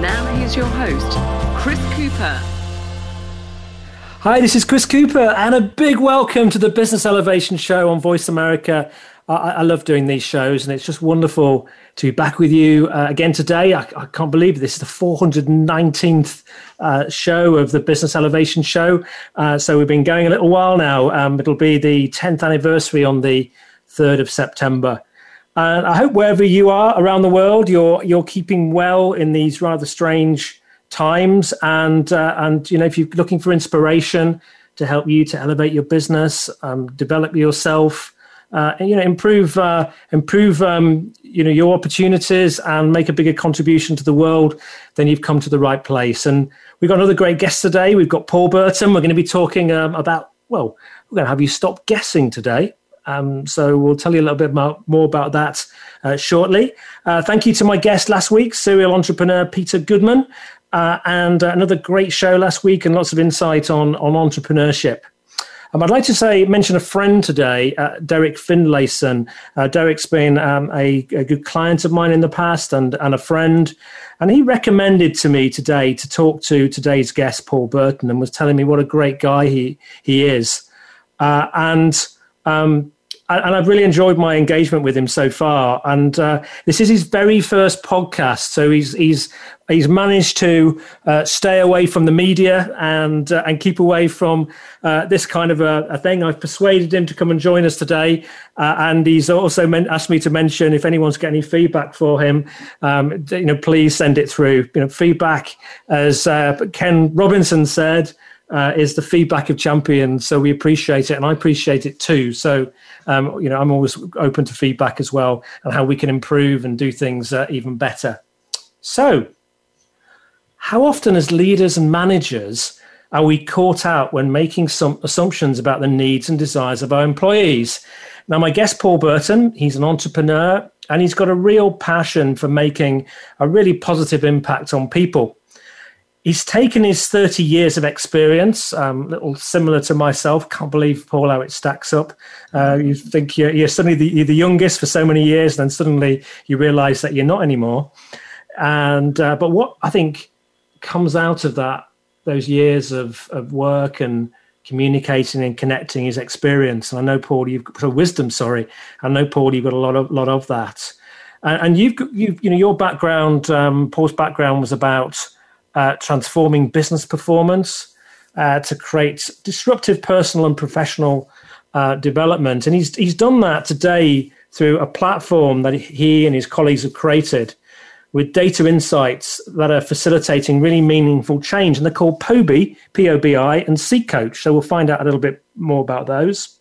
Now here's your host, Chris Cooper. Hi, this is Chris Cooper, and a big welcome to the Business Elevation Show on Voice America. I, I love doing these shows, and it's just wonderful to be back with you uh, again today. I, I, can't believe this is the 419th uh, show of the Business Elevation Show. Uh, so we've been going a little while now. Um, it'll be the 10th anniversary on the 3rd of September. And I hope wherever you are around the world, you're you're keeping well in these rather strange times. And uh, and you know, if you're looking for inspiration to help you to elevate your business, um, develop yourself, uh, and, you know, improve uh, improve um, you know your opportunities and make a bigger contribution to the world, then you've come to the right place. And we've got another great guest today. We've got Paul Burton. We're going to be talking um, about well, we're going to have you stop guessing today. Um, so we'll tell you a little bit more, about that uh, shortly. Uh, thank you to my guest last week, serial entrepreneur Peter Goodman, uh, and another great show last week and lots of insight on on entrepreneurship. Um, I'd like to say mention a friend today, uh, Derek Finlayson. Uh, Derek's been um, a, a, good client of mine in the past and, and a friend. And he recommended to me today to talk to today's guest, Paul Burton, and was telling me what a great guy he, he is. Uh, and um, and I've really enjoyed my engagement with him so far. And uh, this is his very first podcast, so he's he's he's managed to uh, stay away from the media and uh, and keep away from uh, this kind of a, a, thing. I've persuaded him to come and join us today, uh, and he's also men- asked me to mention if anyone's got any feedback for him, um, you know, please send it through. You know, feedback, as uh, Ken Robinson said uh, is the feedback of champions. So we appreciate it, and I appreciate it too. So um, you know, I'm always open to feedback as well, and how we can improve and do things uh, even better. So, how often, as leaders and managers, are we caught out when making some assumptions about the needs and desires of our employees? Now, my guest, Paul Burton, he's an entrepreneur and he's got a real passion for making a really positive impact on people. He's taken his 30 years of experience, um, little similar to myself. Can't believe, Paul, how it stacks up. Uh, you think you're, you're suddenly the, you're the, youngest for so many years, and then suddenly you realize that you're not anymore. And uh, but what I think comes out of that, those years of, of work and communicating and connecting his experience. And I know, Paul, you've got wisdom. Sorry, I know, Paul, you've got a lot of lot of that. And, and you've you've you know your background, um, Paul's background was about uh, transforming business performance uh, to create disruptive personal and professional uh, development. And he's, he's done that today through a platform that he and his colleagues have created with data insights that are facilitating really meaningful change. And they're called POBI, P O B I, and C-Coach. So we'll find out a little bit more about those.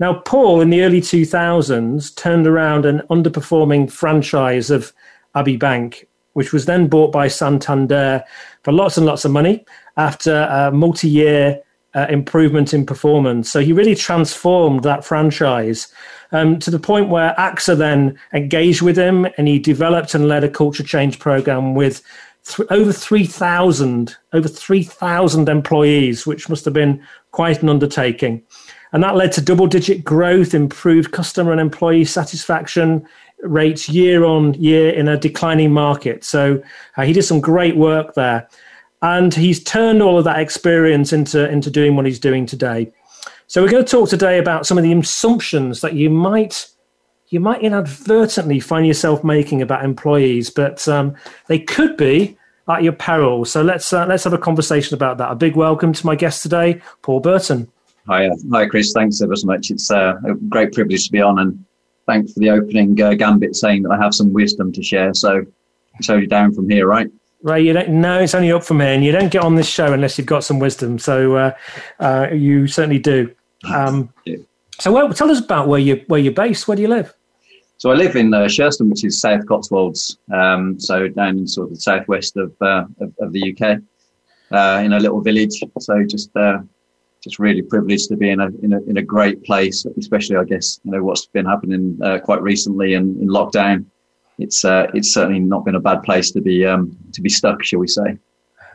Now, Paul in the early 2000s turned around an underperforming franchise of Abbey Bank which was then bought by Santander for lots and lots of money after a multi year uh, improvement in performance. So he really transformed that franchise um, to the point where AXA then engaged with him and he developed and led a culture change program with th- over 3,000 over 3,000 employees, which must have been quite an undertaking. And that led to double digit growth, improved customer and employee satisfaction, rates year on year in a declining market. So uh, he did some great work there. And he's turned all of that experience into, into doing what he's doing today. So we're going to talk today about some of the assumptions that you might you might inadvertently find yourself making about employees, but um, they could be at your peril. So let's uh, let's have a conversation about that. A big welcome to my guest today, Paul Burton. Hi, uh, hi, Chris. Thanks ever so much. It's uh, a great privilege to be on, and thanks for the opening uh, gambit saying that I have some wisdom to share. So it's only down from here, right? Right, you don't. No, it's only up from here, and you don't get on this show unless you've got some wisdom. So uh, uh, you certainly do. Um. So, well, tell us about where you where you're based. Where do you live? So I live in uh, Sherston, which is South Cotswolds, um, so down in sort of the southwest of uh, of, of, the UK, uh, in a little village. So just uh, just really privileged to be in a, in a in a great place, especially I guess you know what's been happening uh, quite recently in, in lockdown. It's uh, it's certainly not been a bad place to be um, to be stuck, shall we say?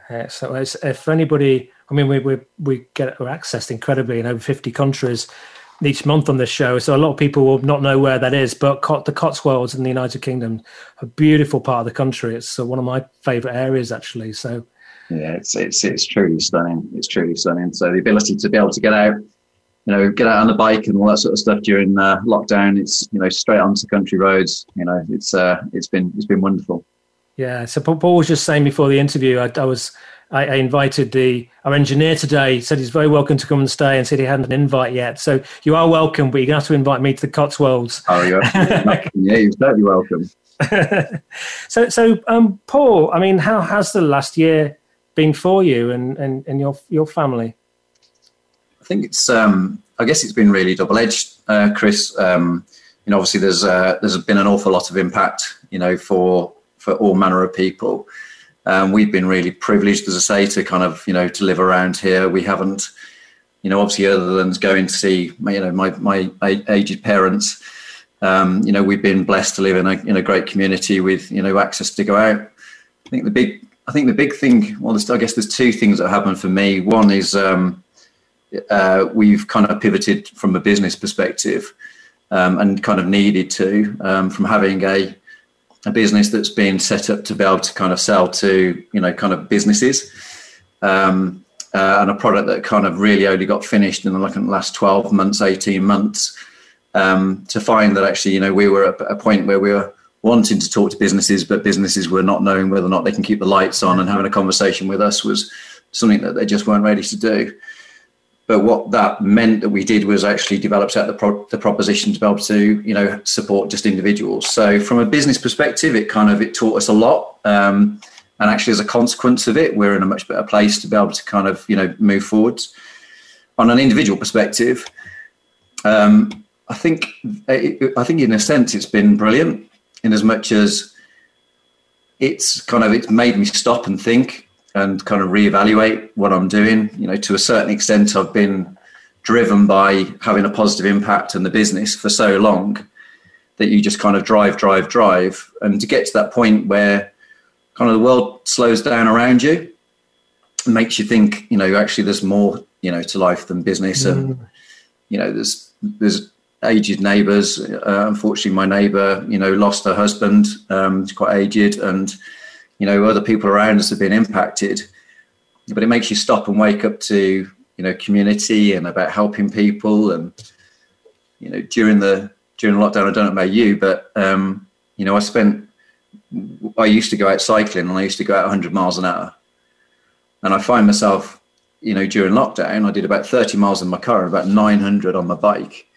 Yeah, so if anybody, I mean, we we we get we're accessed incredibly in over fifty countries each month on this show, so a lot of people will not know where that is. But the Cotswolds in the United Kingdom, a beautiful part of the country. It's uh, one of my favourite areas actually. So yeah, it's it's it's truly stunning. It's truly stunning. So the ability to be able to get out, you know, get out on the bike and all that sort of stuff during uh, lockdown. It's you know straight onto country roads. You know, it's uh, it's been it's been wonderful. Yeah. So Paul was just saying before the interview, I, I was I, I, invited the our engineer today. Said he's very welcome to come and stay, and said he hadn't an invite yet. So you are welcome, but you're gonna have to invite me to the Cotswolds. Oh, yeah, yeah, you're certainly welcome. so, so um, Paul, I mean, how has the last year been for you and, and, and your your family? I think it's um, I guess it's been really double edged, uh, Chris. Um, you know, obviously there's uh, there's been an awful lot of impact, you know, for for all manner of people. Um, we've been really privileged, as I say, to kind of you know to live around here. We haven't, you know, obviously other than going to see you know my my aged parents. Um, you know, we've been blessed to live in a in a great community with you know access to go out. I think the big I think the big thing, well, I guess there's two things that happened for me. One is um, uh, we've kind of pivoted from a business perspective um, and kind of needed to um, from having a a business that's been set up to be able to kind of sell to you know kind of businesses um, uh, and a product that kind of really only got finished in the, in the last 12 months 18 months um, to find that actually you know we were at a point where we were wanting to talk to businesses, but businesses were not knowing whether or not they can keep the lights on and having a conversation with us was something that they just weren't ready to do. But what that meant that we did was actually develop out the, pro- the proposition to be able to, you know, support just individuals. So from a business perspective, it kind of it taught us a lot. Um, and actually, as a consequence of it, we're in a much better place to be able to kind of, you know, move forwards. On an individual perspective, um, I think I think in a sense it's been brilliant in as much as it's kind of it's made me stop and think and kind of reevaluate what I'm doing. You know, to a certain extent, I've been driven by having a positive impact on the business for so long that you just kind of drive, drive, drive, and to get to that point where kind of the world slows down around you, makes you think, you know, actually there's more, you know, to life than business, mm. and you know, there's there's aged neighbours. Uh, unfortunately, my neighbour, you know, lost her husband. Um, quite aged, and you know, other people around us have been impacted. But it makes you stop and wake up to you know community and about helping people. And you know, during the during lockdown, I don't know about you, but um, you know, I spent. I used to go out cycling, and I used to go out 100 miles an hour. And I find myself, you know, during lockdown, I did about 30 miles in my car and about 900 on my bike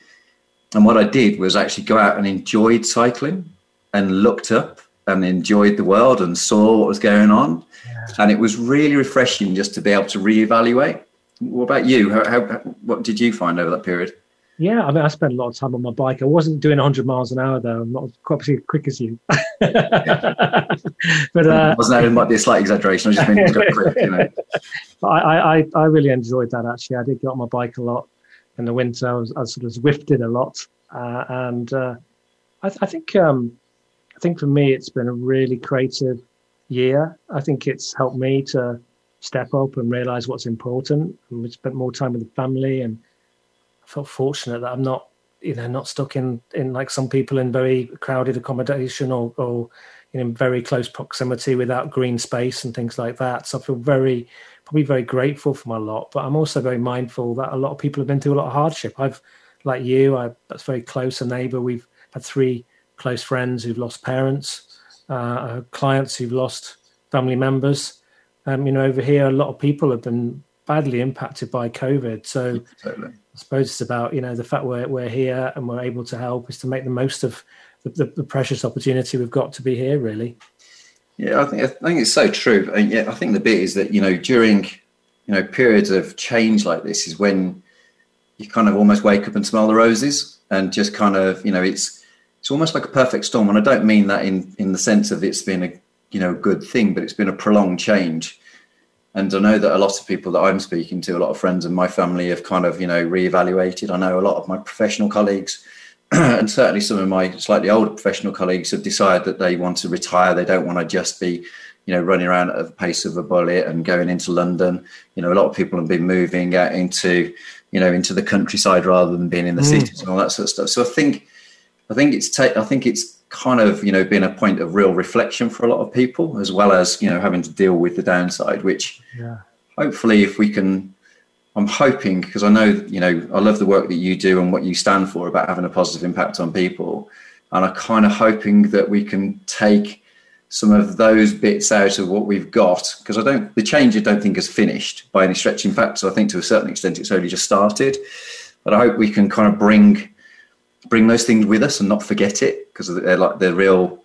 and what I did was actually go out and enjoyed cycling and looked up and enjoyed the world and saw what was going on. Yeah. And it was really refreshing just to be able to reevaluate. What about you? How, how, what did you find over that period? Yeah, I mean, I spent a lot of time on my bike. I wasn't doing 100 miles an hour though. I'm not quite as quick as you. but uh, wasn't that it might be a slight exaggeration. I just mean quick, you know. I, I, I really enjoyed that actually. I did get on my bike a lot in the winter. I, was, I sort of Zwifted a lot, uh, and uh, I, th- I, think um, I think for me it's been a really creative year. I think it's helped me to step up and realize what's important. And we spent more time with the family, and I felt fortunate that I'm not, you know, not stuck in in like some people in very crowded accommodation or or in very close proximity without green space and things like that. So I feel very probably very grateful for my lot, but I'm also very mindful that a lot of people have been through a lot of hardship. I've, like you, I that's very close a neighbour. We've had three close friends who've lost parents, uh, uh, clients who've lost family members. Um, you know, over here, a lot of people have been badly impacted by COVID. So totally. I suppose it's about you know the fact we're we're here and we're able to help is to make the most of the, the, the precious opportunity we've got to be here. Really. Yeah, I think I think it's so true. And yeah, I think the bit is that you know during you know periods of change like this is when you kind of almost wake up and smell the roses and just kind of you know it's it's almost like a perfect storm. And I don't mean that in, in the sense of it's been a you know good thing, but it's been a prolonged change. And I know that a lot of people that I'm speaking to, a lot of friends in my family have kind of, you know, reevaluated. I know a lot of my professional colleagues and certainly some of my slightly older professional colleagues have decided that they want to retire. They don't want to just be, you know, running around at the pace of a bullet and going into London. You know, a lot of people have been moving out into, you know, into the countryside rather than being in the mm. cities and all that sort of stuff. So I think, I think it's, ta- I think it's kind of, you know, been a point of real reflection for a lot of people, as well as, you know, having to deal with the downside, which yeah. hopefully if we can I'm hoping because I know you know I love the work that you do and what you stand for about having a positive impact on people, and I'm kind of hoping that we can take some of those bits out of what we've got because I don't the change I don't think is finished by any stretch. In fact, so I think to a certain extent it's only just started, but I hope we can kind of bring bring those things with us and not forget it because they're like they're real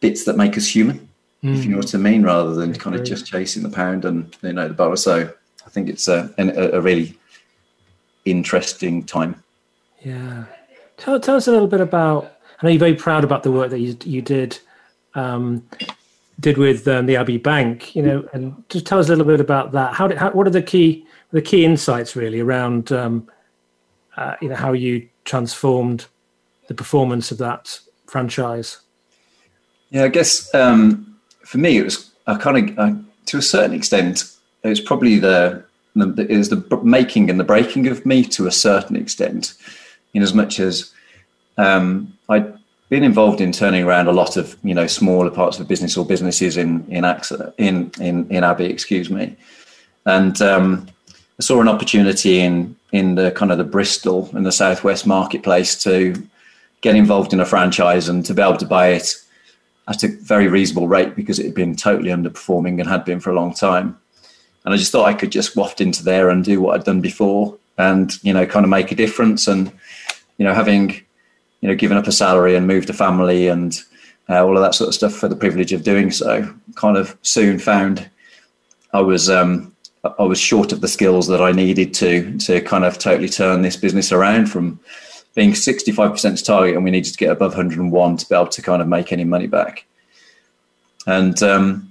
bits that make us human, mm. if you know what I mean, rather than kind of just chasing the pound and you know the bar. So think it's a, a, a really interesting time. Yeah. Tell, tell us a little bit about, I know you're very proud about the work that you, you did um, did with um, the Abbey Bank, you know, and just tell us a little bit about that. How, did, how what are the key the key insights really around um, uh, you know how you transformed the performance of that franchise? Yeah, I guess um, for me it was I kind of uh, to a certain extent it was probably the, the was the making and the breaking of me to a certain extent, in as much as um, I'd been involved in turning around a lot of you know smaller parts of business or businesses in in AXA, in in in Abbey, excuse me, and um, I saw an opportunity in in the kind of the Bristol and the Southwest marketplace to get involved in a franchise and to be able to buy it at a very reasonable rate because it had been totally underperforming and had been for a long time and I just thought I could just waft into there and do what I'd done before, and you know, kind of make a difference. And you know, having you know given up a salary and moved a family and uh, all of that sort of stuff for the privilege of doing so, kind of soon found I was um, I was short of the skills that I needed to to kind of totally turn this business around from being 65% target and we needed to get above 101 to be able to kind of make any money back. And um,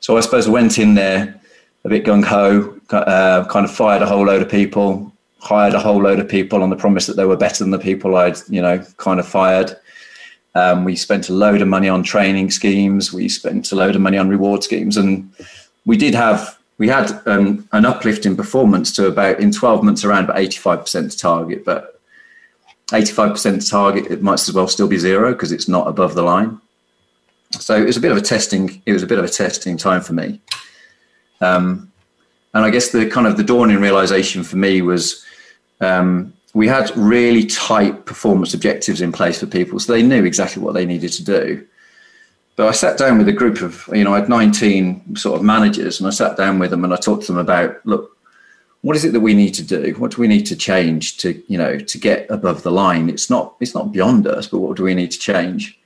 so I suppose I went in there a bit gung ho, uh, kind of fired a whole load of people, hired a whole load of people on the promise that they were better than the people I'd, you know, kind of fired. Um, we spent a load of money on training schemes. We spent a load of money on reward schemes, and we did have we had um, an uplift in performance to about in 12 months around about 85% target, but 85% target it might as well still be zero because it's not above the line. So it was a bit of a testing. It was a bit of a testing time for me. Um, and I guess the kind of the dawning realization for me was um, we had really tight performance objectives in place for people, so they knew exactly what they needed to do. But I sat down with a group of, you know, I had 19 sort of managers, and I sat down with them and I talked to them about, look, what is it that we need to do? What do we need to change to, you know, to get above the line? It's not, it's not beyond us, but what do we need to change?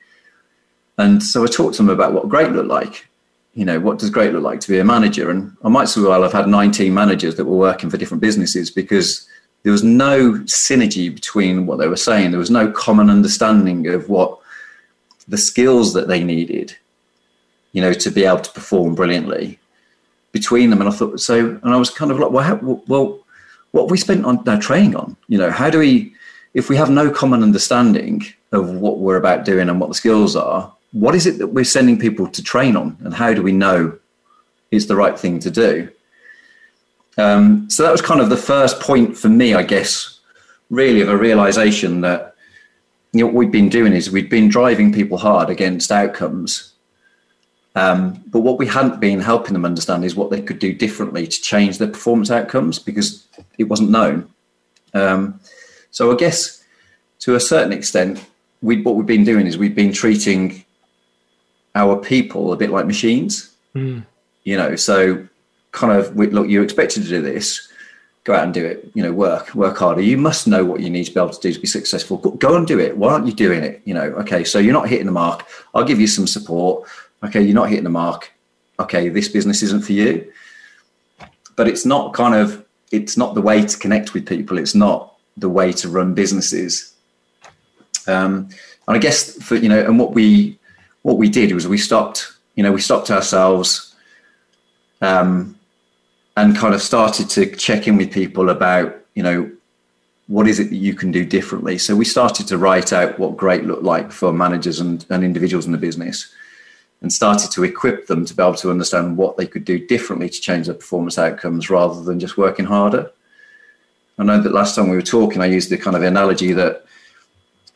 And so I talked to them about what great looked like you know, what does great look like to be a manager? And I might as well have had 19 managers that were working for different businesses because there was no synergy between what they were saying. There was no common understanding of what the skills that they needed, you know, to be able to perform brilliantly between them. And I thought, so, and I was kind of like, well, how, well, what we spent on our training on? You know, how do we, if we have no common understanding of what we're about doing and what the skills are, what is it that we're sending people to train on and how do we know it's the right thing to do? Um, so that was kind of the first point for me i guess really of a realization that you know, what we've been doing is we've been driving people hard against outcomes. Um, but what we hadn't been helping them understand is what they could do differently to change their performance outcomes because it wasn't known. Um, so i guess to a certain extent we, what we've been doing is we've been treating our people a bit like machines. Mm. You know, so kind of look, you're expected to do this. Go out and do it. You know, work, work harder. You must know what you need to be able to do to be successful. Go, go and do it. Why aren't you doing it? You know, okay, so you're not hitting the mark. I'll give you some support. Okay, you're not hitting the mark. Okay, this business isn't for you. But it's not kind of it's not the way to connect with people. It's not the way to run businesses. Um, and I guess for you know, and what we what we did was we stopped, you know, we stopped ourselves, um, and kind of started to check in with people about, you know, what is it that you can do differently. So we started to write out what great looked like for managers and, and individuals in the business, and started to equip them to be able to understand what they could do differently to change their performance outcomes rather than just working harder. I know that last time we were talking, I used the kind of analogy that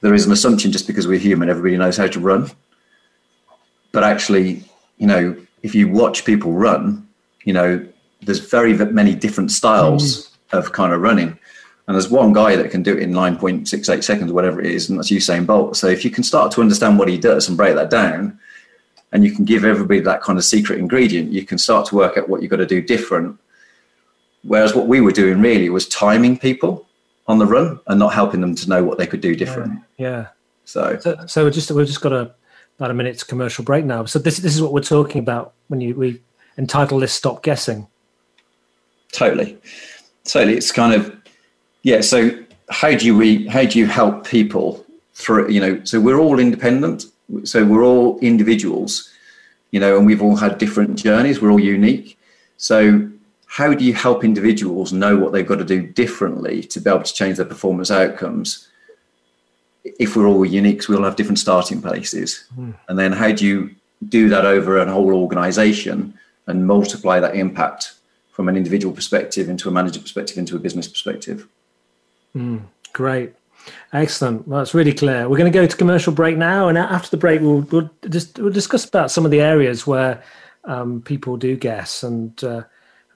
there is an assumption just because we're human, everybody knows how to run. But actually, you know, if you watch people run, you know, there's very many different styles mm. of kind of running. And there's one guy that can do it in 9.68 seconds, whatever it is, and that's Usain Bolt. So if you can start to understand what he does and break that down, and you can give everybody that kind of secret ingredient, you can start to work out what you've got to do different. Whereas what we were doing really was timing people on the run and not helping them to know what they could do different. Yeah. yeah. So, so, so we just we've just got a about a minute's commercial break now. So this this is what we're talking about when you we entitle this "Stop Guessing." Totally, totally. It's kind of yeah. So how do we how do you help people through? You know, so we're all independent. So we're all individuals. You know, and we've all had different journeys. We're all unique. So how do you help individuals know what they've got to do differently to be able to change their performance outcomes if we're all unique we all have different starting places. Mm. and then how do you do that over a whole organization and multiply that impact from an individual perspective into a manager perspective into a business perspective? Mm, great. Excellent. Well that's really clear. We're going to go to commercial break now and after the break we'll, we'll, just, we'll discuss about some of the areas where um, people do guess and uh,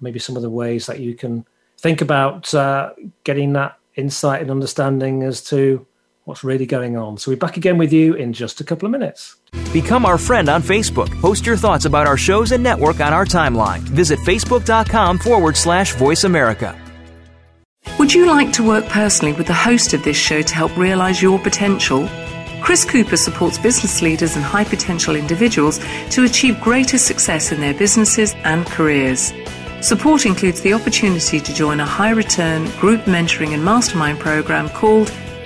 maybe some of the ways that you can think about uh, getting that insight and understanding as to what's really going on. So we're back again with you in just a couple of minutes. Become our friend on Facebook. Post your thoughts about our shows and network on our timeline. Visit facebook.com forward slash voice America. Would you like to work personally with the host of this show to help realize your potential? Chris Cooper supports business leaders and high potential individuals to achieve greater success in their businesses and careers. Support includes the opportunity to join a high return group mentoring and mastermind program called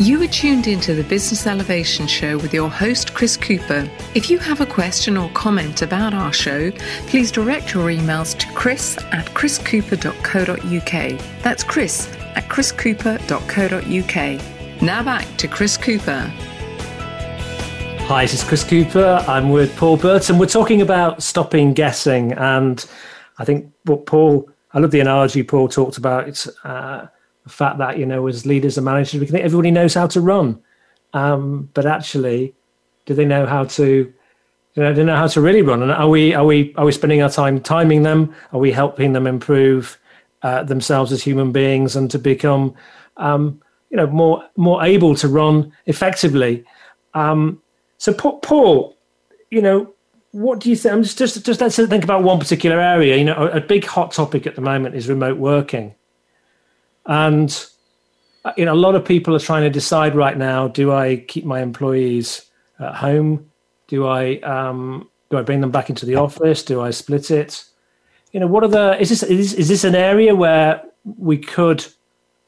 You are tuned into the Business Elevation Show with your host, Chris Cooper. If you have a question or comment about our show, please direct your emails to chris at chriscooper.co.uk. That's chris at chriscooper.co.uk. Now back to Chris Cooper. Hi, this is Chris Cooper. I'm with Paul Burton. We're talking about stopping guessing. And I think what Paul, I love the analogy Paul talked about. It's, uh, the fact that you know as leaders and managers we think everybody knows how to run um, but actually do they know how to you know, do they know how to really run and are we are we are we spending our time timing them are we helping them improve uh, themselves as human beings and to become um, you know more more able to run effectively um, so paul you know what do you think? I'm just, just, just let's think about one particular area. You know, a, a big hot topic at the moment is remote working. And uh, you know, a lot of people are trying to decide right now: do I keep my employees at home? Do I um, do I bring them back into the office? Do I split it? You know, what are the? Is this is, is this an area where we could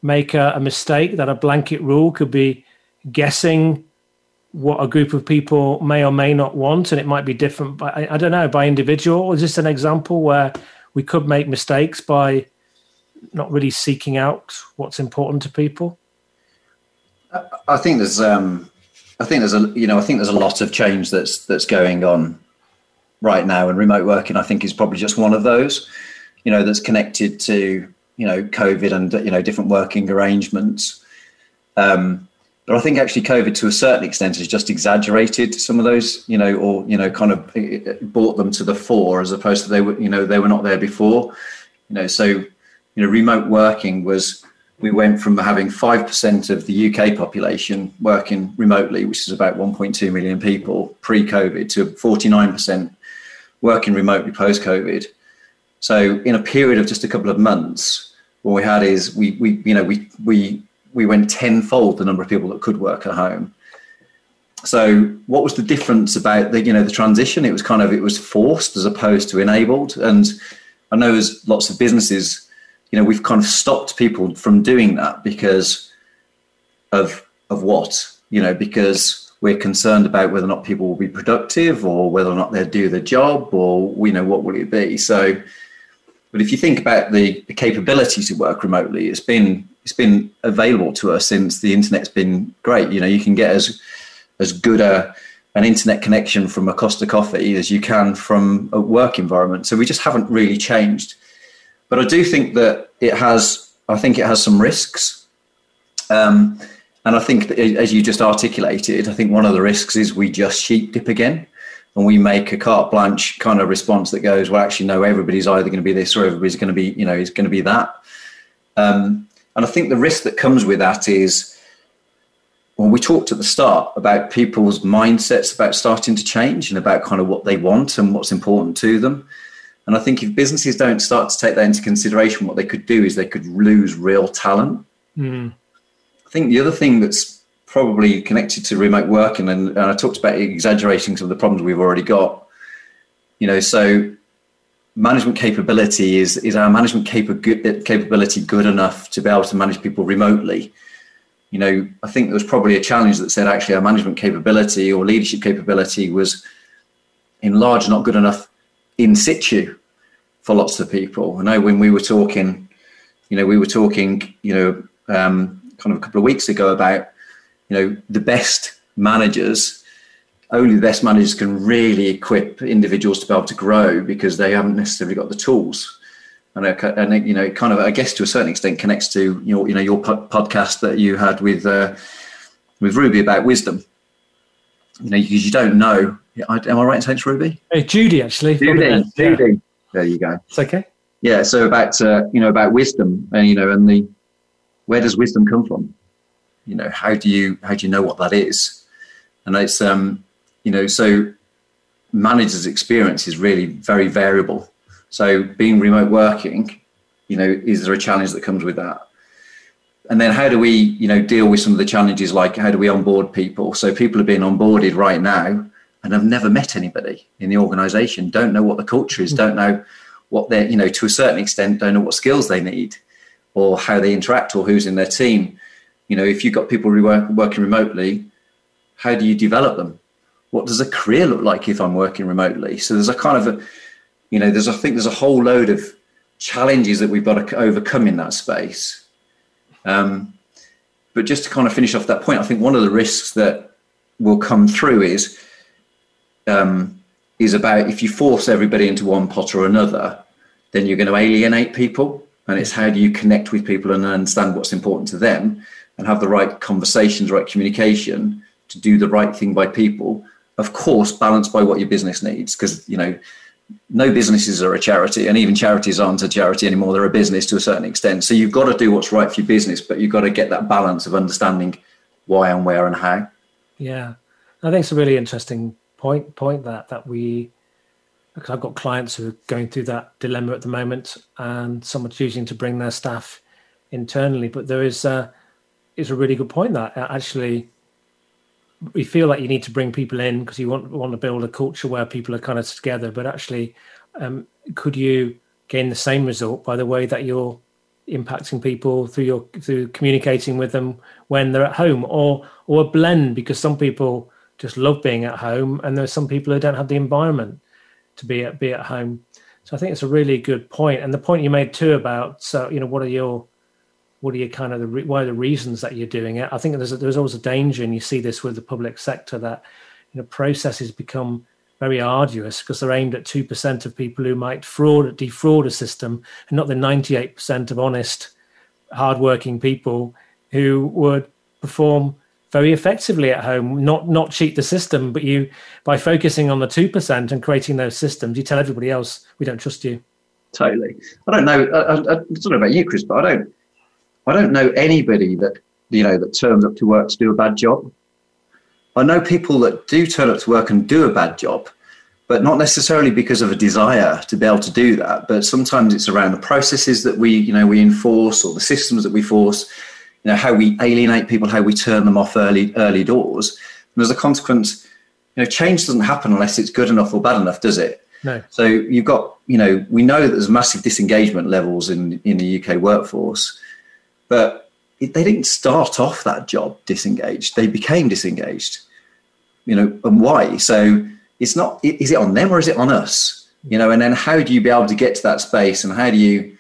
make a, a mistake that a blanket rule could be guessing what a group of people may or may not want, and it might be different. By I, I don't know by individual. Is this an example where we could make mistakes by not really seeking out what's important to people? I think there's, um, I think there's a, you know, I think there's a lot of change that's that's going on right now, and remote working, I think, is probably just one of those, you know, that's connected to you know COVID and you know different working arrangements. Um, but I think actually COVID, to a certain extent, has just exaggerated some of those, you know, or you know, kind of brought them to the fore as opposed to they were, you know, they were not there before. You know, so you know, remote working was we went from having 5% of the UK population working remotely, which is about 1.2 million people pre COVID, to 49% working remotely post COVID. So, in a period of just a couple of months, what we had is we, we you know, we, we, we went tenfold the number of people that could work at home. So, what was the difference about the, you know, the transition? It was kind of, it was forced as opposed to enabled. And I know there's lots of businesses you know we've kind of stopped people from doing that because of of what? You know because we're concerned about whether or not people will be productive or whether or not they'll do the job or you know what will it be? So but if you think about the, the capability to work remotely it's been it's been available to us since the internet's been great. You know you can get as as good a an internet connection from a Costa Coffee as you can from a work environment. So we just haven't really changed but I do think that it has. I think it has some risks. Um, and I think, as you just articulated, I think one of the risks is we just sheep dip again and we make a carte blanche kind of response that goes, well, actually, no, everybody's either going to be this or everybody's going to be, you know, is going to be that. Um, and I think the risk that comes with that is, when we talked at the start about people's mindsets about starting to change and about kind of what they want and what's important to them. And I think if businesses don't start to take that into consideration, what they could do is they could lose real talent. Mm. I think the other thing that's probably connected to remote working, and, and I talked about exaggerating some of the problems we've already got. You know, so management capability is is our management capa- capability good enough to be able to manage people remotely? You know, I think there was probably a challenge that said actually our management capability or leadership capability was in large not good enough in situ for lots of people. I know when we were talking, you know, we were talking, you know, um, kind of a couple of weeks ago about, you know, the best managers. Only the best managers can really equip individuals to be able to grow because they haven't necessarily got the tools. And, and you know, it kind of, I guess, to a certain extent, connects to your, you know, your podcast that you had with uh, with Ruby about wisdom. You know, because you don't know I, am I right in saying it's Ruby? Hey, Judy, actually. Judy, Judy. Yeah. There you go. It's okay. Yeah. So about uh, you know about wisdom and you know and the where does wisdom come from? You know how do you how do you know what that is? And it's um you know so managers' experience is really very variable. So being remote working, you know, is there a challenge that comes with that? And then how do we you know deal with some of the challenges like how do we onboard people so people are being onboarded right now and have never met anybody in the organization, don't know what the culture is, don't know what they're, you know, to a certain extent, don't know what skills they need or how they interact or who's in their team. You know, if you've got people working remotely, how do you develop them? What does a career look like if I'm working remotely? So there's a kind of a, you know, there's I think there's a whole load of challenges that we've got to overcome in that space. Um, but just to kind of finish off that point, I think one of the risks that will come through is um, is about if you force everybody into one pot or another, then you're going to alienate people. And it's how do you connect with people and understand what's important to them and have the right conversations, right communication to do the right thing by people. Of course, balanced by what your business needs, because you know no businesses are a charity, and even charities aren't a charity anymore. They're a business to a certain extent. So you've got to do what's right for your business, but you've got to get that balance of understanding why and where and how. Yeah, I think it's a really interesting point Point that that we because I've got clients who are going through that dilemma at the moment, and some are choosing to bring their staff internally. But there is uh, a is a really good point that uh, actually we feel like you need to bring people in because you want want to build a culture where people are kind of together. But actually, um, could you gain the same result by the way that you're impacting people through your through communicating with them when they're at home, or or a blend? Because some people just love being at home, and there's some people who don't have the environment to be at be at home. So I think it's a really good point, and the point you made too about so you know what are your what are your kind of the what are the reasons that you're doing it? I think there's a, there's always a danger, and you see this with the public sector that you know processes become very arduous because they're aimed at 2% of people who might fraud defraud a system and not the 98% of honest hardworking people who would perform very effectively at home not not cheat the system but you by focusing on the 2% and creating those systems you tell everybody else we don't trust you totally i don't know I, I, I don't know about you chris but i don't i don't know anybody that you know that turns up to work to do a bad job I know people that do turn up to work and do a bad job, but not necessarily because of a desire to be able to do that. But sometimes it's around the processes that we, you know, we enforce or the systems that we force, you know, how we alienate people, how we turn them off early, early doors. And as a consequence, you know, change doesn't happen unless it's good enough or bad enough, does it? No. So you've got, you know, we know that there's massive disengagement levels in, in the UK workforce, but they didn't start off that job disengaged. They became disengaged. You know, and why? So it's not. Is it on them or is it on us? You know, and then how do you be able to get to that space, and how do you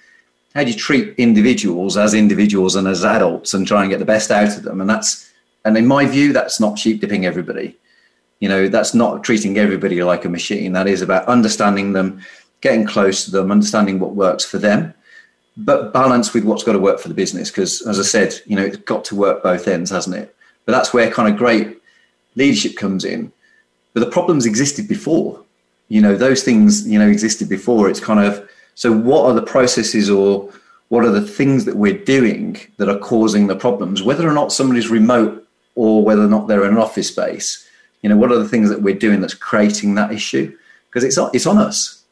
how do you treat individuals as individuals and as adults, and try and get the best out of them? And that's and in my view, that's not sheep dipping everybody. You know, that's not treating everybody like a machine. That is about understanding them, getting close to them, understanding what works for them but balance with what's got to work for the business. Because as I said, you know, it's got to work both ends, hasn't it? But that's where kind of great leadership comes in. But the problems existed before. You know, those things, you know, existed before. It's kind of so what are the processes or what are the things that we're doing that are causing the problems, whether or not somebody's remote or whether or not they're in an office space. You know, what are the things that we're doing that's creating that issue? Because it's it's on us.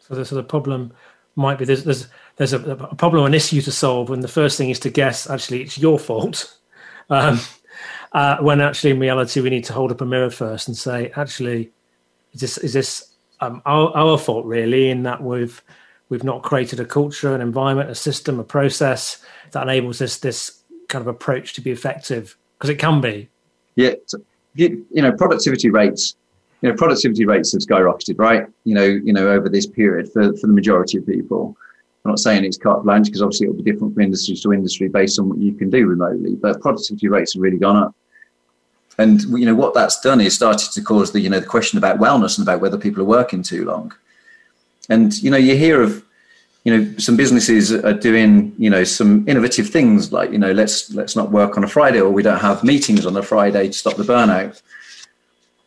So the, so the problem might be there's there's there's a, a, problem, an issue to solve, and the first thing is to guess actually it's your fault. Um, uh, when actually in reality we need to hold up a mirror first and say, actually, is this is this um, our, our fault really in that we've we've not created a culture, an environment, a system, a process that enables this this kind of approach to be effective because it can be. Yeah, you, you know, productivity rates you know, productivity rates have skyrocketed, right? You know, you know, over this period for, for the majority of people. I'm not saying it's carte blanche because obviously it'll be different from industry to industry based on what you can do remotely, but productivity rates have really gone up. And you know what that's done is started to cause the you know the question about wellness and about whether people are working too long. And you know you hear of you know some businesses are doing you know some innovative things like you know let's let's not work on a Friday or we don't have meetings on a Friday to stop the burnout.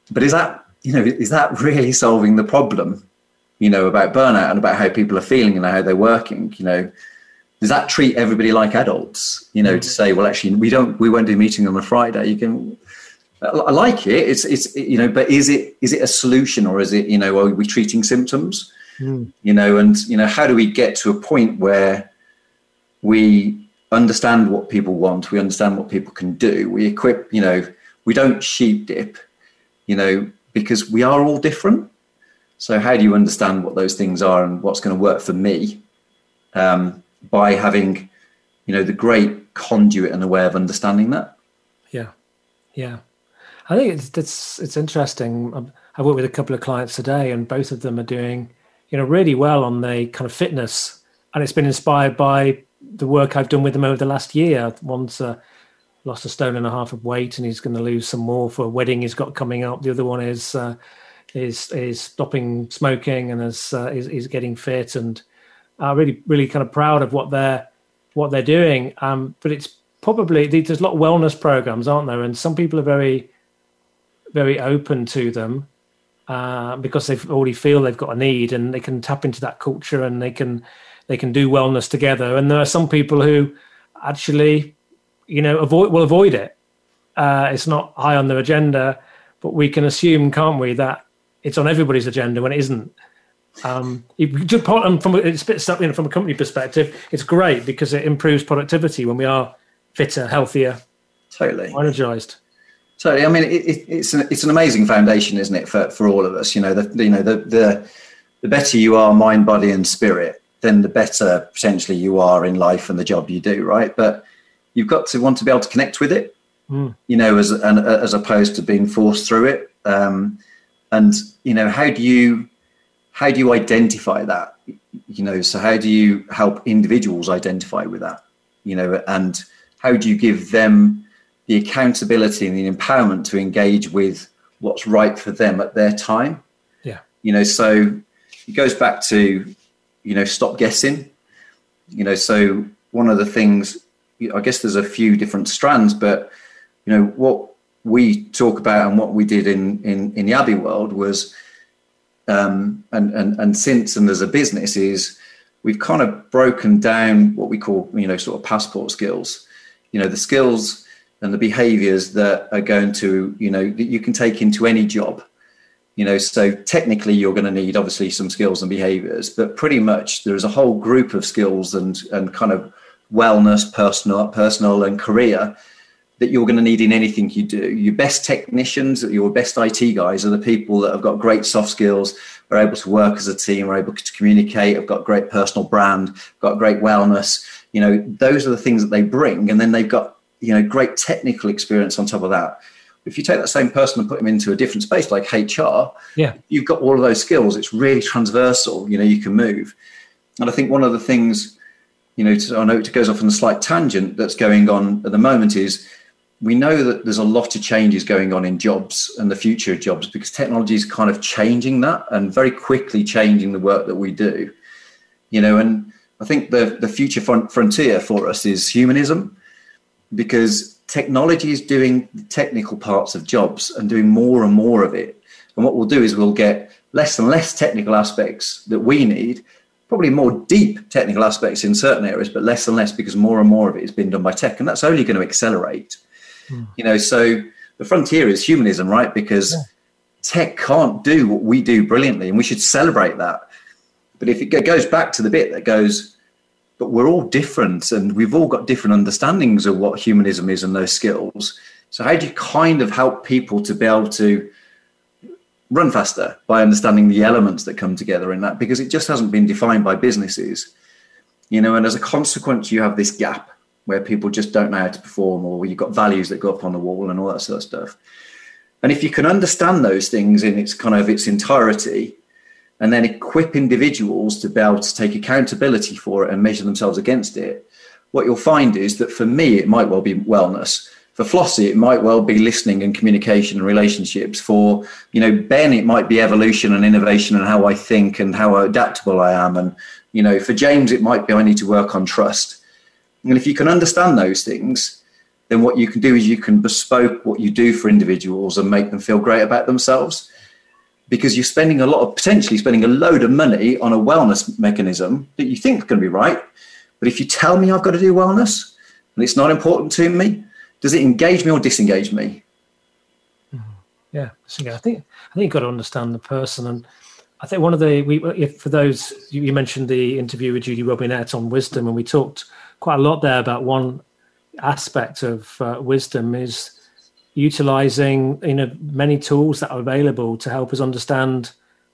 But is that you know, is that really solving the problem? You know, about burnout and about how people are feeling and how they're working. You know, does that treat everybody like adults? You know, to say, well, actually, we don't, we won't do meeting on a Friday. You can, I like it. It's, it's, you know, but is it, is it a solution or is it, you know, are we treating symptoms? Mm. You know, and you know, how do we get to a point where we understand what people want, we understand what people can do, we equip, you know, we don't sheep dip, you know, because we are all different. So, how do you understand what those things are and what's going to work for me um, by having, you know, the great conduit and a way of understanding that? Yeah, yeah. I think it's it's it's interesting. I've worked with a couple of clients today, and both of them are doing, you know, really well on the kind of fitness, and it's been inspired by the work I've done with them over the last year. One's uh, lost a stone and a half of weight, and he's going to lose some more for a wedding he's got coming up. The other one is uh, is is stopping smoking and is, uh, is, is getting fit, and uh, really really kind of proud of what they're what they're doing. Um, but it's probably there's a lot of wellness programs, aren't there? And some people are very very open to them uh, because they already feel they've got a need and they can tap into that culture and they can they can do wellness together. And there are some people who actually you know, avoid will avoid it. Uh, it's not high on their agenda, but we can assume, can't we, that it's on everybody's agenda when it isn't. Um, just from it's know, from a company perspective, it's great because it improves productivity when we are fitter, healthier, totally energized. Totally. I mean, it, it, it's an it's an amazing foundation, isn't it, for for all of us? You know, the you know the the the better you are, mind, body, and spirit, then the better potentially you are in life and the job you do, right? But you've got to want to be able to connect with it, mm. you know, as an, as opposed to being forced through it. Um, and you know, how do you how do you identify that? You know, so how do you help individuals identify with that? You know, and how do you give them the accountability and the empowerment to engage with what's right for them at their time. Yeah. You know, so it goes back to, you know, stop guessing. You know, so one of the things, I guess there's a few different strands, but, you know, what we talk about and what we did in, in, in the Abbey world was, um, and, and, and since and as a business is we've kind of broken down what we call, you know, sort of passport skills, you know, the skills and the behaviors that are going to, you know, that you can take into any job. You know, so technically you're going to need obviously some skills and behaviors, but pretty much there's a whole group of skills and and kind of wellness, personal, personal and career that you're going to need in anything you do. Your best technicians, your best IT guys are the people that have got great soft skills, are able to work as a team, are able to communicate, have got great personal brand, got great wellness. You know, those are the things that they bring. And then they've got you know great technical experience on top of that if you take that same person and put them into a different space like hr yeah you've got all of those skills it's really transversal you know you can move and i think one of the things you know to, i know it goes off on a slight tangent that's going on at the moment is we know that there's a lot of changes going on in jobs and the future of jobs because technology is kind of changing that and very quickly changing the work that we do you know and i think the the future frontier for us is humanism because technology is doing the technical parts of jobs and doing more and more of it. And what we'll do is we'll get less and less technical aspects that we need, probably more deep technical aspects in certain areas, but less and less because more and more of it is being done by tech. And that's only going to accelerate. Mm. You know, so the frontier is humanism, right? Because yeah. tech can't do what we do brilliantly, and we should celebrate that. But if it goes back to the bit that goes, but we're all different and we've all got different understandings of what humanism is and those skills. So, how do you kind of help people to be able to run faster by understanding the elements that come together in that? Because it just hasn't been defined by businesses, you know, and as a consequence, you have this gap where people just don't know how to perform or you've got values that go up on the wall and all that sort of stuff. And if you can understand those things in its kind of its entirety, and then equip individuals to be able to take accountability for it and measure themselves against it, what you'll find is that for me, it might well be wellness. For Flossie, it might well be listening and communication and relationships. For you know Ben, it might be evolution and innovation and how I think and how adaptable I am. And you know, for James, it might be I need to work on trust. And if you can understand those things, then what you can do is you can bespoke what you do for individuals and make them feel great about themselves because you're spending a lot of potentially spending a load of money on a wellness mechanism that you think is going to be right. But if you tell me I've got to do wellness and it's not important to me, does it engage me or disengage me? Mm-hmm. Yeah, I think I think you've got to understand the person, and I think one of the we if, for those you mentioned the interview with Judy Robinett on wisdom, and we talked quite a lot there about one aspect of uh, wisdom is utilizing you know many tools that are available to help us understand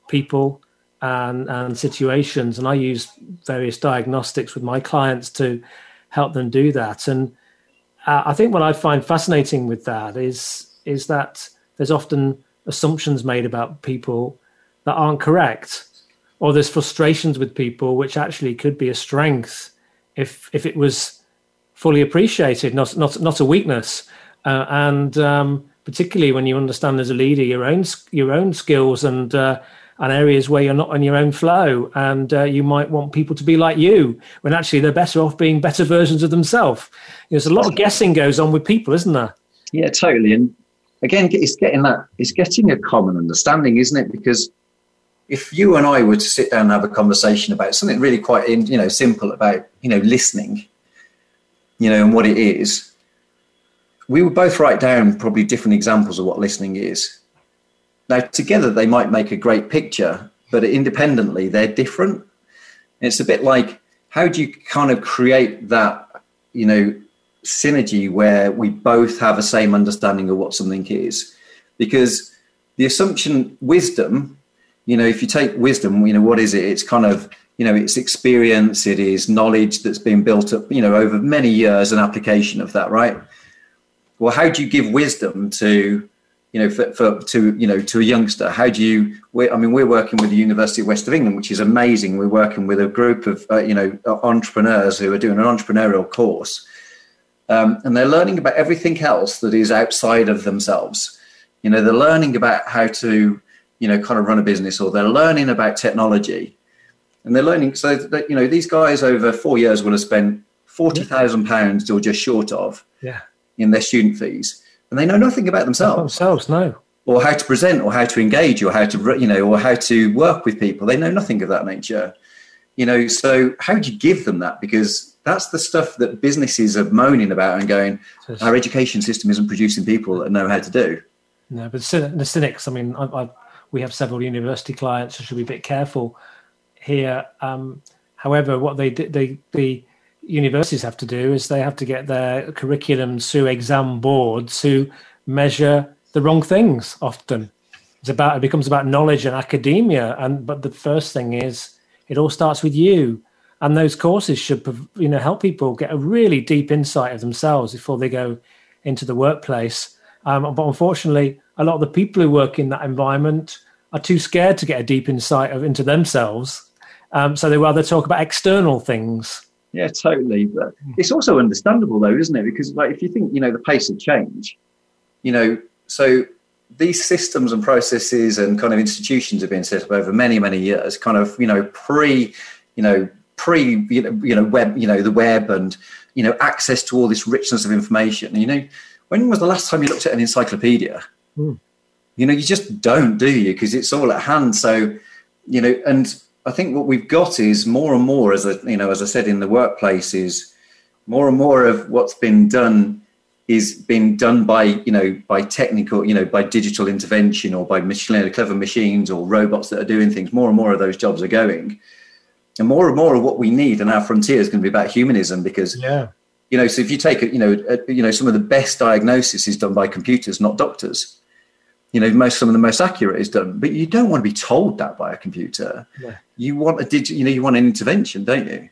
people and and situations. And i use various diagnostics with my clients to help them do that. And uh, i think what i find fascinating with that is is that there's often assumptions made about people that aren't correct or there's frustrations with people which actually could be a strength if if it was fully appreciated not not not a weakness uh, and um, particularly when you understand as a leader your own your own skills and uh, and areas where you're not on your own flow, and uh, you might want people to be like you when actually they're better off being better versions of themselves. There's a lot of guessing goes on with people, isn't there? Yeah, totally. And again, it's getting that it's getting a common understanding, isn't it? Because if you and I were to sit down and have a conversation about something really quite you know simple about you know listening, you know, and what it is, we would both write down probably different examples of what listening is. Now, together they might make a great picture, but independently they're different. It's a bit like how do you kind of create that, you know, synergy where we both have a same understanding of what something is? Because the assumption, wisdom, you know, if you take wisdom, you know, what is it? It's kind of, you know, it's experience, it is knowledge that's been built up, you know, over many years, an application of that, right? well, how do you give wisdom to, you know, for, for to you know to a youngster? How do you? I mean, we're working with the University of West of England, which is amazing. We're working with a group of uh, you know entrepreneurs who are doing an entrepreneurial course, um, and they're learning about everything else that is outside of themselves. You know, they're learning about how to, you know, kind of run a business, or they're learning about technology, and they're learning. So that you know, these guys over four years will have spent forty thousand pounds or just short of, yeah, in their student fees, and they know nothing about themselves. themselves, no. Or how to present, or how to engage, or how to, you know, or how to work with people. They know nothing of that nature. You know, so how do you give them that? Because that's the stuff that businesses are moaning about and going, our education system isn't producing people that know how to do. No, but the cynics, I mean, I, I, we have several university clients, so should be a bit careful here. Um, however, what they, they, the universities have to do is they have to get their curriculum through exam boards who measure the wrong things often. It's about it becomes about knowledge and academia, and but the first thing is it all starts with you, and those courses should you know help people get a really deep insight of themselves before they go into the workplace. Um, but unfortunately, a lot of the people who work in that environment are too scared to get a deep insight of, into themselves, um, so they rather talk about external things. Yeah, totally. But it's also understandable, though, isn't it? Because like if you think you know the pace of change, you know so these systems and processes and kind of institutions have been set up over many many years kind of you know pre you know pre you know, you know web you know the web and you know access to all this richness of information you know when was the last time you looked at an encyclopedia mm. you know you just don't do you? Because it's all at hand. So you know and i think what we've got is more and more as a you know as i said in the workplace is more and more of what's been done is being done by you know by technical you know by digital intervention or by machine clever machines or robots that are doing things. More and more of those jobs are going. And more and more of what we need and our frontier is going to be about humanism because yeah. you know so if you take you know you know some of the best diagnosis is done by computers not doctors you know most some of the most accurate is done but you don't want to be told that by a computer. Yeah. you want a digit you know you want an intervention don't you?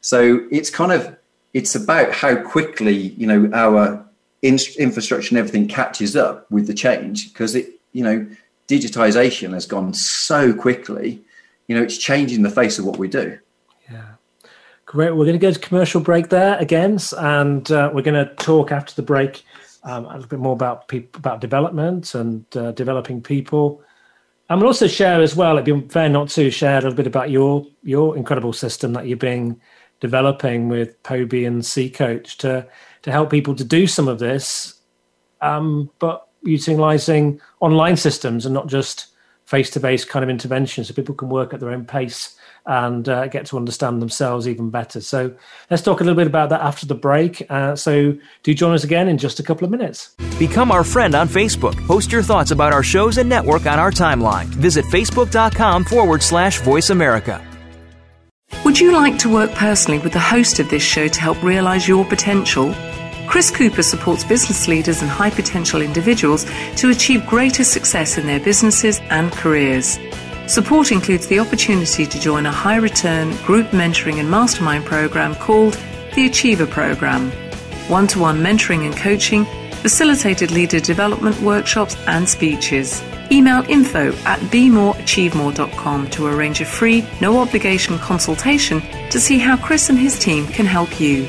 So it's kind of it's about how quickly you know our in- infrastructure and everything catches up with the change because it you know digitization has gone so quickly you know it's changing the face of what we do. Yeah. Great. We're going to go to commercial break there again and uh, we're going to talk after the break um, a little bit more about people about development and uh, developing people. And we'll also share as well it'd be fair not to share a little bit about your your incredible system that you're being developing with Pobi and C-Coach to to help people to do some of this, um, but utilizing online systems and not just face to face kind of interventions, so people can work at their own pace and uh, get to understand themselves even better. So let's talk a little bit about that after the break. Uh, so do join us again in just a couple of minutes. Become our friend on Facebook. Post your thoughts about our shows and network on our timeline. Visit facebook.com forward slash voice America. Would you like to work personally with the host of this show to help realize your potential? Chris Cooper supports business leaders and high potential individuals to achieve greater success in their businesses and careers. Support includes the opportunity to join a high return group mentoring and mastermind program called the Achiever Program. One to one mentoring and coaching, facilitated leader development workshops and speeches. Email info at bemoreachievemore.com to arrange a free, no obligation consultation to see how Chris and his team can help you.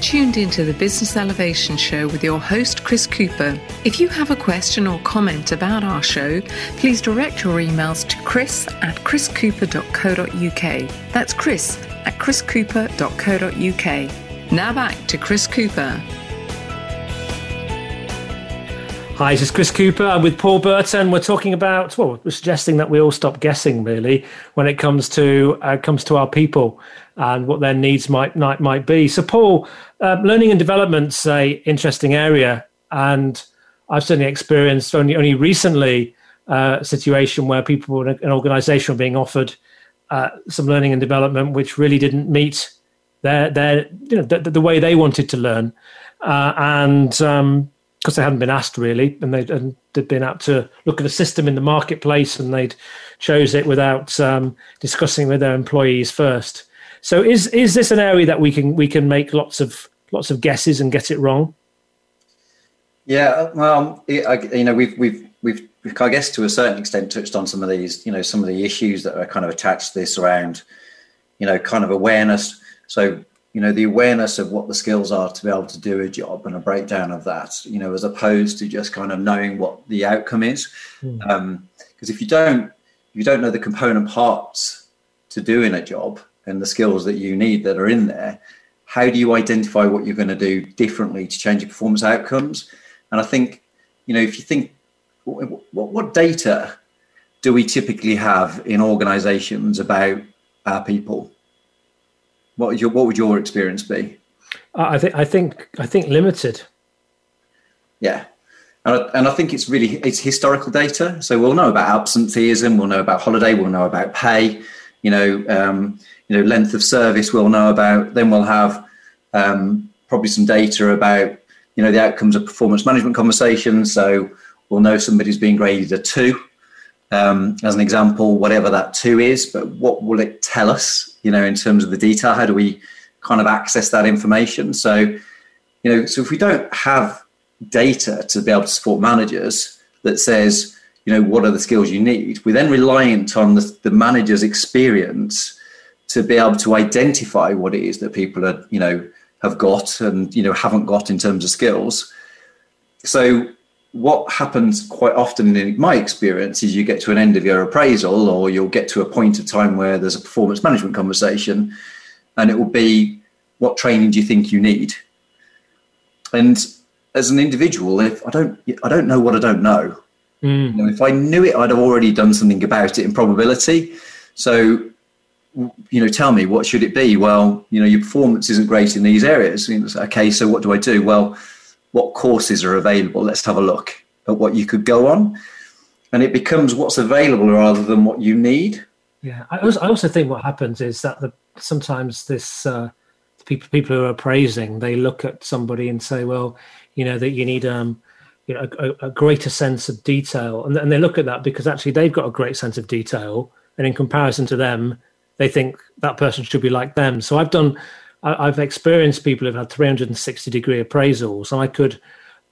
Tuned into the Business Elevation Show with your host, Chris Cooper. If you have a question or comment about our show, please direct your emails to chris at chriscooper.co.uk. That's chris at chriscooper.co.uk. Now back to Chris Cooper. Hi, this is Chris Cooper. I'm with Paul Burton. We're talking about well, we're suggesting that we all stop guessing really when it comes to uh, comes to our people and what their needs might might, might be. So, Paul, uh, learning and development's a interesting area, and I've certainly experienced only only recently uh, a situation where people in an organisation were being offered uh, some learning and development which really didn't meet their their you know the, the way they wanted to learn, uh, and because um, they hadn't been asked really, and they'd, and they'd been out to look at a system in the marketplace, and they'd chose it without um, discussing with their employees first. So is is this an area that we can we can make lots of lots of guesses and get it wrong? Yeah, well, you know, we've we've we've I guess to a certain extent touched on some of these, you know, some of the issues that are kind of attached to this around, you know, kind of awareness. So, you know, the awareness of what the skills are to be able to do a job and a breakdown of that, you know, as opposed to just kind of knowing what the outcome is. Because mm. um, if you don't, if you don't know the component parts to doing a job and the skills that you need that are in there, how do you identify what you're going to do differently to change your performance outcomes? And I think, you know, if you think what, what data do we typically have in organizations about our people? What would your, what would your experience be? I think I think I think limited. Yeah, and I, and I think it's really it's historical data. So we'll know about absenteeism, we'll know about holiday, we'll know about pay. You know, um, you know, length of service. We'll know about. Then we'll have um, probably some data about you know the outcomes of performance management conversations. So we'll know somebody's being graded a two, um, as an example, whatever that two is. But what will it tell us, you know, in terms of the detail? How do we kind of access that information? So, you know, so if we don't have data to be able to support managers that says, you know, what are the skills you need, we're then reliant on the, the manager's experience to be able to identify what it is that people are, you know, have got and you know haven't got in terms of skills. So what happens quite often in my experience is you get to an end of your appraisal or you'll get to a point of time where there's a performance management conversation and it will be what training do you think you need and as an individual if i don't i don't know what i don't know mm. you know, if i knew it i'd have already done something about it in probability so you know tell me what should it be well you know your performance isn't great in these areas okay so what do i do well what courses are available. Let's have a look at what you could go on. And it becomes what's available rather than what you need. Yeah, I also, I also think what happens is that the, sometimes this uh, people people who are praising they look at somebody and say, well, you know that you need um, you know a, a greater sense of detail, and, and they look at that because actually they've got a great sense of detail, and in comparison to them, they think that person should be like them. So I've done I've experienced people who've had 360 degree appraisals, and I could,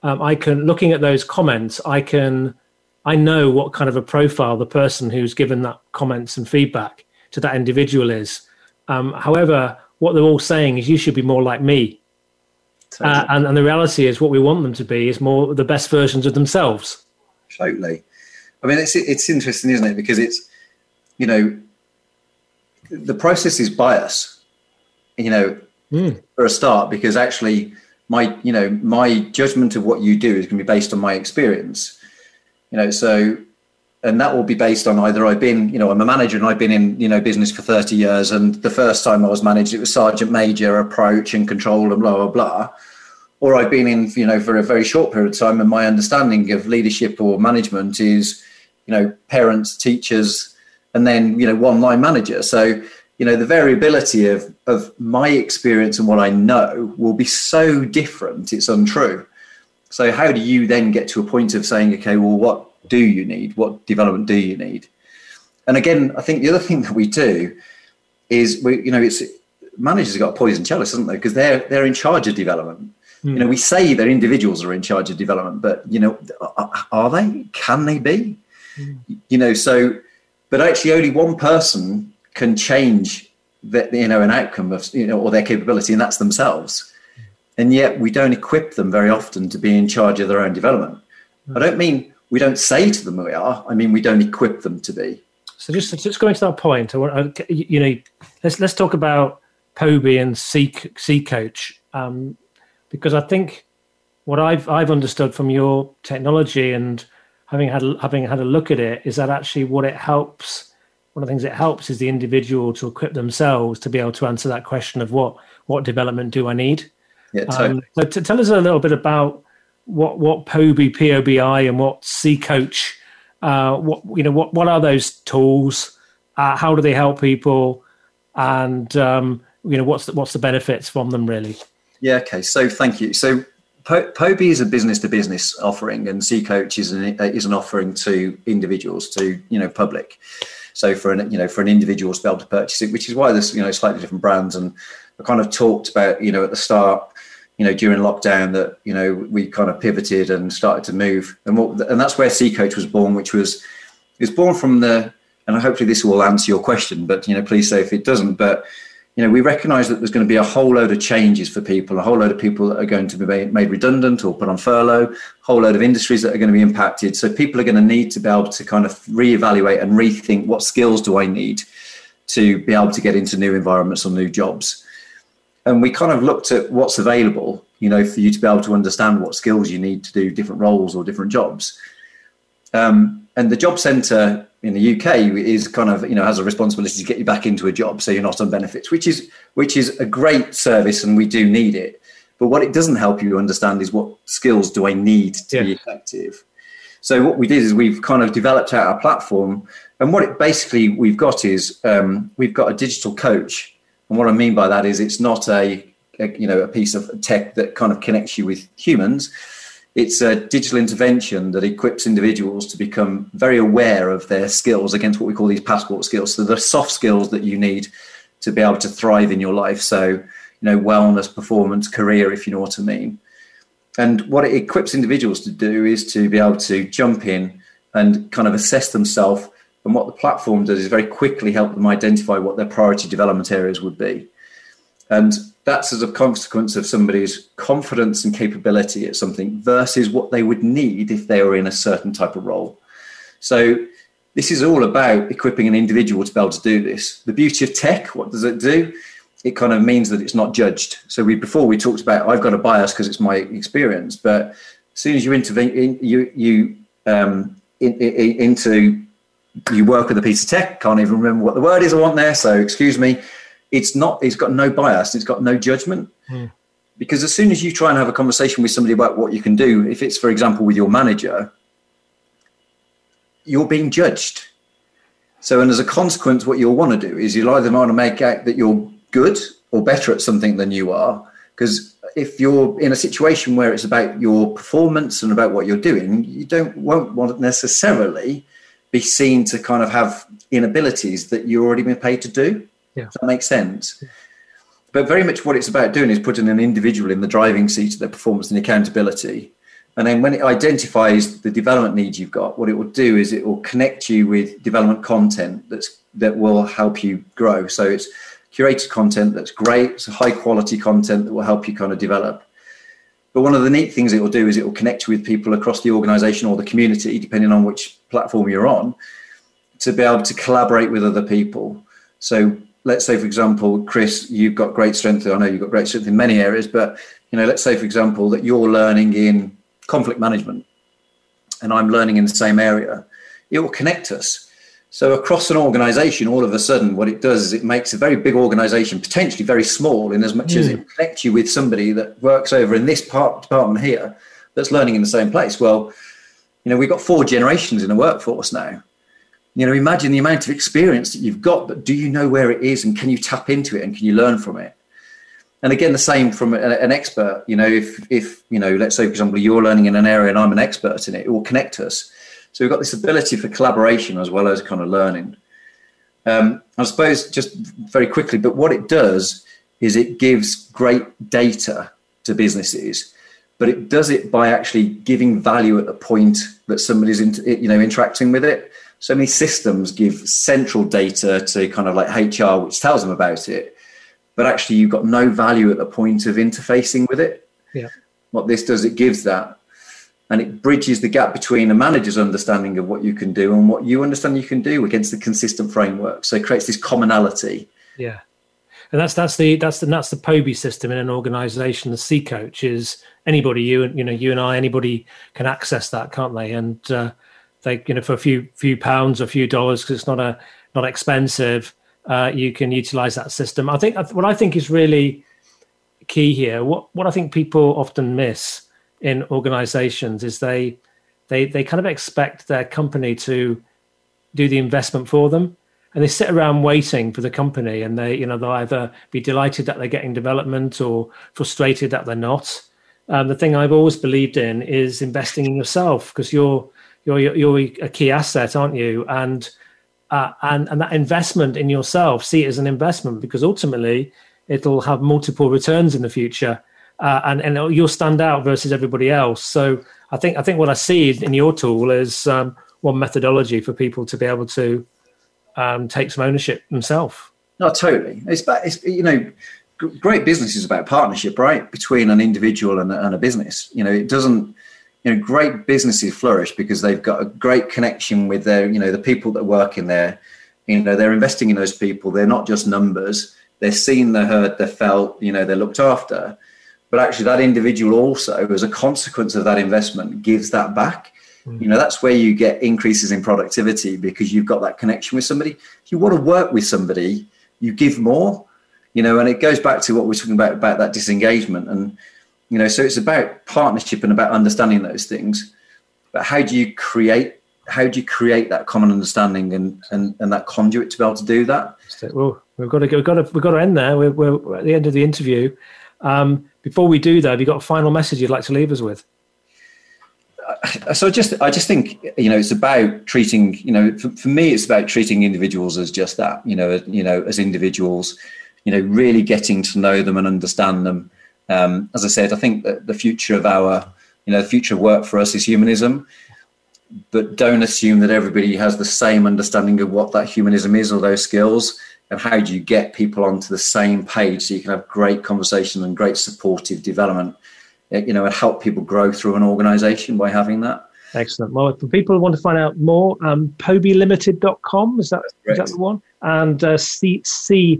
um, I can, looking at those comments, I can, I know what kind of a profile the person who's given that comments and feedback to that individual is. Um, however, what they're all saying is you should be more like me. Uh, and, and the reality is, what we want them to be is more the best versions of themselves. Totally. I mean, it's it's interesting, isn't it? Because it's, you know, the process is bias you know, mm. for a start, because actually my, you know, my judgment of what you do is going to be based on my experience. You know, so and that will be based on either I've been, you know, I'm a manager and I've been in, you know, business for 30 years. And the first time I was managed, it was sergeant major approach and control and blah, blah, blah. Or I've been in, you know, for a very short period of time and my understanding of leadership or management is, you know, parents, teachers, and then, you know, one line manager. So you know the variability of of my experience and what i know will be so different it's untrue. So how do you then get to a point of saying okay well what do you need? What development do you need? And again i think the other thing that we do is we you know it's managers have got a poison chalice haven't they? Because they're they're in charge of development. Mm. you know we say that individuals are in charge of development but you know are they? Can they be? Mm. you know so but actually only one person can change that you know an outcome of you know or their capability and that's themselves. And yet we don't equip them very often to be in charge of their own development. I don't mean we don't say to them we are i mean we don't equip them to be. So just just going to that point you know let's let's talk about Pobi and c c coach. Um, because i think what i've i've understood from your technology and having had having had a look at it is that actually what it helps one of the things it helps is the individual to equip themselves to be able to answer that question of what what development do I need. Yeah, um, totally. Um, so to tell us a little bit about what what Pobi, Pobi, and what C-Coach. Uh, what you know, what what are those tools? Uh, how do they help people? And um, you know what's the, what's the benefits from them really? Yeah. Okay. So thank you. So po- Pobi is a business to business offering, and C-Coach is an is an offering to individuals to you know public. So for an you know for an individual to be able to purchase it, which is why there's you know slightly different brands, and I kind of talked about you know at the start you know during lockdown that you know we kind of pivoted and started to move and what, and that's where C-Coach was born which was it was born from the and hopefully this will answer your question but you know please say if it doesn't but you know we recognize that there's going to be a whole load of changes for people a whole load of people that are going to be made redundant or put on furlough a whole load of industries that are going to be impacted. So people are going to need to be able to kind of reevaluate and rethink what skills do I need to be able to get into new environments or new jobs. And we kind of looked at what's available you know for you to be able to understand what skills you need to do different roles or different jobs. Um, and the job centre in the UK is kind of you know has a responsibility to get you back into a job so you're not on benefits which is which is a great service and we do need it but what it doesn't help you understand is what skills do I need to yeah. be effective so what we did is we've kind of developed out our platform and what it basically we've got is um, we've got a digital coach and what I mean by that is it's not a, a, you know a piece of tech that kind of connects you with humans. It's a digital intervention that equips individuals to become very aware of their skills against what we call these passport skills. So the soft skills that you need to be able to thrive in your life. So you know wellness, performance, career, if you know what I mean. And what it equips individuals to do is to be able to jump in and kind of assess themselves and what the platform does is very quickly help them identify what their priority development areas would be. And that's as a consequence of somebody's confidence and capability at something versus what they would need if they were in a certain type of role. So this is all about equipping an individual to be able to do this. The beauty of tech, what does it do? It kind of means that it's not judged. So we before we talked about I've got a bias because it's my experience, but as soon as you intervene, in, you you um, in, in, into you work with a piece of tech, can't even remember what the word is I want there, so excuse me. It's not, it's got no bias, it's got no judgment. Mm. Because as soon as you try and have a conversation with somebody about what you can do, if it's, for example, with your manager, you're being judged. So, and as a consequence, what you'll want to do is you'll either want to make out that you're good or better at something than you are. Because if you're in a situation where it's about your performance and about what you're doing, you don't won't want necessarily be seen to kind of have inabilities that you've already been paid to do. Yeah. Does that makes sense? But very much what it's about doing is putting an individual in the driving seat of their performance and accountability. And then when it identifies the development needs you've got, what it will do is it will connect you with development content that's that will help you grow. So it's curated content that's great, it's high quality content that will help you kind of develop. But one of the neat things it will do is it will connect you with people across the organization or the community, depending on which platform you're on, to be able to collaborate with other people. So let's say, for example, Chris, you've got great strength. I know you've got great strength in many areas, but you know, let's say, for example, that you're learning in conflict management, and I'm learning in the same area. It will connect us. So across an organization, all of a sudden, what it does is it makes a very big organization potentially very small in as much mm. as it connects you with somebody that works over in this part department here that's learning in the same place. Well, you know, we've got four generations in the workforce now. You know, imagine the amount of experience that you've got, but do you know where it is and can you tap into it and can you learn from it? And again, the same from an expert. You know, if if you know, let's say for example, you're learning in an area and I'm an expert in it, it will connect us so we've got this ability for collaboration as well as kind of learning. Um, I suppose just very quickly, but what it does is it gives great data to businesses, but it does it by actually giving value at the point that somebody's in, you know interacting with it. So many systems give central data to kind of like HR, which tells them about it, but actually you've got no value at the point of interfacing with it. Yeah. What this does, it gives that and it bridges the gap between a manager's understanding of what you can do and what you understand you can do against the consistent framework. So it creates this commonality. Yeah. And that's that's the that's the that's the Pobi system in an organization. The C-Coach is anybody you and you know you and I anybody can access that, can't they? And uh, they you know for a few few pounds, or a few dollars because it's not a not expensive. Uh, you can utilize that system. I think what I think is really key here. What what I think people often miss in organizations is they they they kind of expect their company to do the investment for them and they sit around waiting for the company, and they you know they'll either be delighted that they're getting development or frustrated that they're not. Um, the thing I've always believed in is investing in yourself because you're you're you're a key asset, aren't you? And uh, and and that investment in yourself, see it as an investment because ultimately it'll have multiple returns in the future, uh, and and you'll stand out versus everybody else. So I think I think what I see in your tool is um, one methodology for people to be able to um, take some ownership themselves. No, totally. It's it's you know great business is about partnership, right, between an individual and, and a business. You know, it doesn't you know great businesses flourish because they've got a great connection with their you know the people that work in there. You know they're investing in those people. They're not just numbers. They're seen they're heard they're felt you know they're looked after. But actually that individual also as a consequence of that investment gives that back. Mm. you know that's where you get increases in productivity because you've got that connection with somebody. If you want to work with somebody you give more. You know and it goes back to what we're talking about about that disengagement. And you know so it's about partnership and about understanding those things. But how do you create how do you create that common understanding and and, and that conduit to be able to do that? Well we've got to we've got to we've got to end there. We're, we're at the end of the interview. Um, before we do that have you got a final message you'd like to leave us with? Uh, so just i just think you know it's about treating you know for, for me it's about treating individuals as just that you know you know as individuals you know really getting to know them and understand them um, as I said, I think that the future of our, you know, the future of work for us is humanism. But don't assume that everybody has the same understanding of what that humanism is or those skills. And how do you get people onto the same page so you can have great conversation and great supportive development, eh, you know, and help people grow through an organization by having that. Excellent. Well, for people who want to find out more, um, pobylimited.com, is that, is that the one? And uh, c, c-coach.com.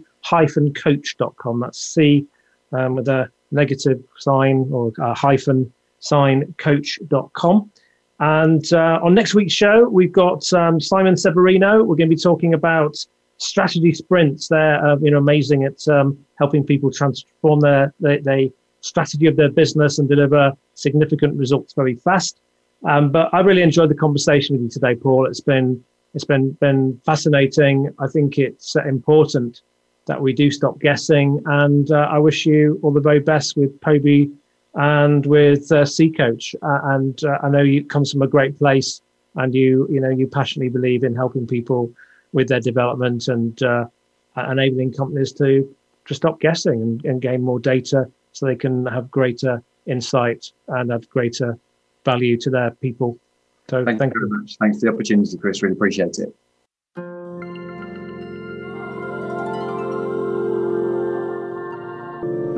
That's C um, with a negative sign or uh, hyphen sign coach.com. And uh, on next week's show, we've got um, Simon Severino. We're going to be talking about strategy sprints. They're uh, you know amazing at um, helping people transform their, their, their, strategy of their business and deliver significant results very fast. Um, but I really enjoyed the conversation with you today, Paul. It's been it's been been fascinating. I think it's important that we do stop guessing. And uh, I wish you all the very best with Pobi and with uh, C-Coach. Uh, and uh, I know you comes from a great place, and you you know you passionately believe in helping people with their development and uh, enabling companies to to stop guessing and, and gain more data so they can have greater insight and have greater value to their people. So thank, thank you very much. Thanks for the opportunity, Chris. Really appreciate it.